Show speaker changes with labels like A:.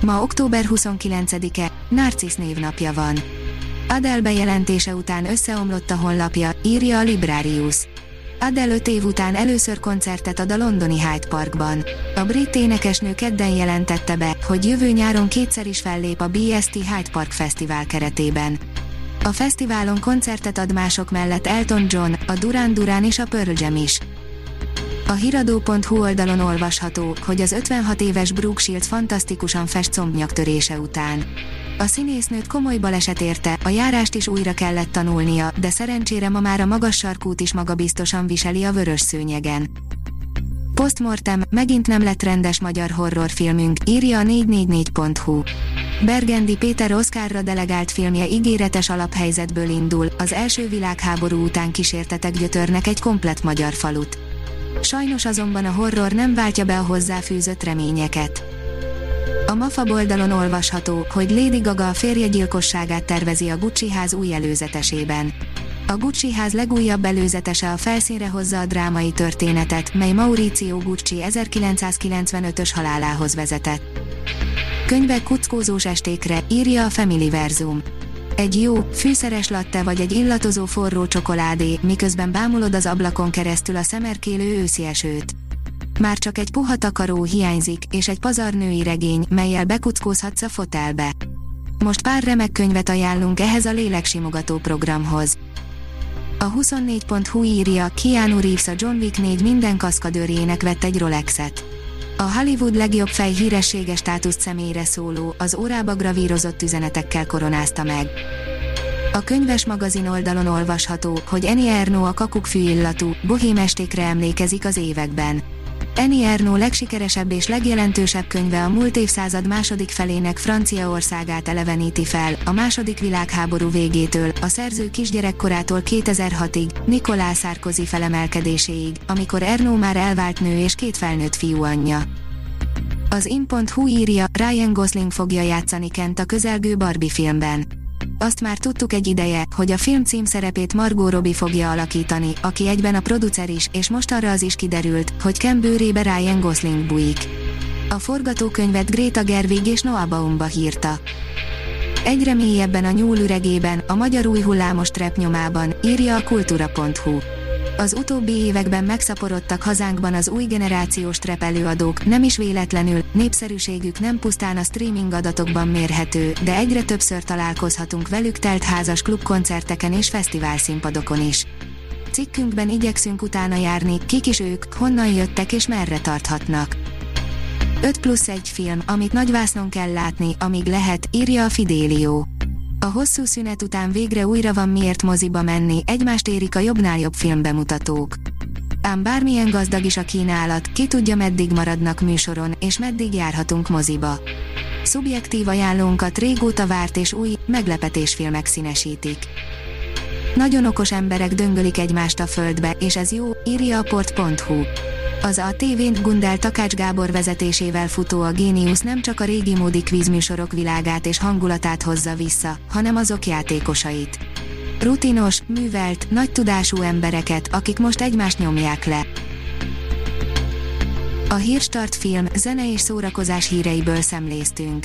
A: Ma október 29-e, Narcisz névnapja van. Adele bejelentése után összeomlott a honlapja, írja a Librarius. Adele 5 év után először koncertet ad a londoni Hyde Parkban. A brit énekesnő kedden jelentette be, hogy jövő nyáron kétszer is fellép a BST Hyde Park Fesztivál keretében. A fesztiválon koncertet ad mások mellett Elton John, a Duran Duran és a Pearl Jam is. A hiradó.hu oldalon olvasható, hogy az 56 éves Brooke Shields fantasztikusan fest combnyaktörése után. A színésznőt komoly baleset érte, a járást is újra kellett tanulnia, de szerencsére ma már a magas sarkút is magabiztosan viseli a vörös szőnyegen. Postmortem, megint nem lett rendes magyar horrorfilmünk, írja a 444.hu. Bergendi Péter Oszkárra delegált filmje ígéretes alaphelyzetből indul, az első világháború után kísértetek gyötörnek egy komplett magyar falut. Sajnos azonban a horror nem váltja be a hozzáfűzött reményeket. A MAFA oldalon olvasható, hogy Lady Gaga a férje gyilkosságát tervezi a Gucci ház új előzetesében. A Gucci ház legújabb előzetese a felszínre hozza a drámai történetet, mely Mauricio Gucci 1995-ös halálához vezetett. Könyvek kuckózós estékre, írja a Family Verzum. Egy jó, fűszeres latte vagy egy illatozó forró csokoládé, miközben bámulod az ablakon keresztül a szemerkélő őszi esőt. Már csak egy puha takaró hiányzik, és egy pazarnői regény, melyel bekuckózhatsz a fotelbe. Most pár remek könyvet ajánlunk ehhez a léleksimogató programhoz. A 24.hu írja, Keanu Reeves a John Wick 4 minden kaszkadőrjének vett egy Rolexet. A Hollywood legjobb fej hírességes státuszt személyre szóló, az órába gravírozott üzenetekkel koronázta meg. A könyves magazin oldalon olvasható, hogy Eni Erno a kakukkfű illatú, bohém estékre emlékezik az években. Eni Erno legsikeresebb és legjelentősebb könyve a múlt évszázad második felének Franciaországát eleveníti fel, a második világháború végétől, a szerző kisgyerekkorától 2006-ig, Nicolas Sarkozy felemelkedéséig, amikor Erno már elvált nő és két felnőtt fiú anyja. Az in.hu írja, Ryan Gosling fogja játszani Kent a közelgő Barbie filmben azt már tudtuk egy ideje, hogy a film címszerepét Margot Robbie fogja alakítani, aki egyben a producer is, és most arra az is kiderült, hogy Ken bőrébe Ryan Gosling bújik. A forgatókönyvet Greta Gerwig és Noah Baumba hírta. Egyre mélyebben a nyúl üregében, a magyar új hullámos trap nyomában, írja a kultúra.hu. Az utóbbi években megszaporodtak hazánkban az új generációs trap nem is véletlenül, népszerűségük nem pusztán a streaming adatokban mérhető, de egyre többször találkozhatunk velük telt házas klubkoncerteken és fesztivál színpadokon is. Cikkünkben igyekszünk utána járni, kik is ők, honnan jöttek és merre tarthatnak. 5 plusz egy film, amit nagyvásznon kell látni, amíg lehet, írja a Fidélió. A hosszú szünet után végre újra van miért moziba menni, egymást érik a jobbnál jobb filmbemutatók. Ám bármilyen gazdag is a kínálat, ki tudja meddig maradnak műsoron, és meddig járhatunk moziba. Szubjektív ajánlónkat régóta várt és új, meglepetésfilmek színesítik. Nagyon okos emberek döngölik egymást a földbe, és ez jó, írja a port.hu. Az a tv Gundel Takács Gábor vezetésével futó a Géniusz nem csak a régi módi kvízműsorok világát és hangulatát hozza vissza, hanem azok játékosait. Rutinos, művelt, nagy tudású embereket, akik most egymást nyomják le. A Hírstart film, zene és szórakozás híreiből szemléztünk.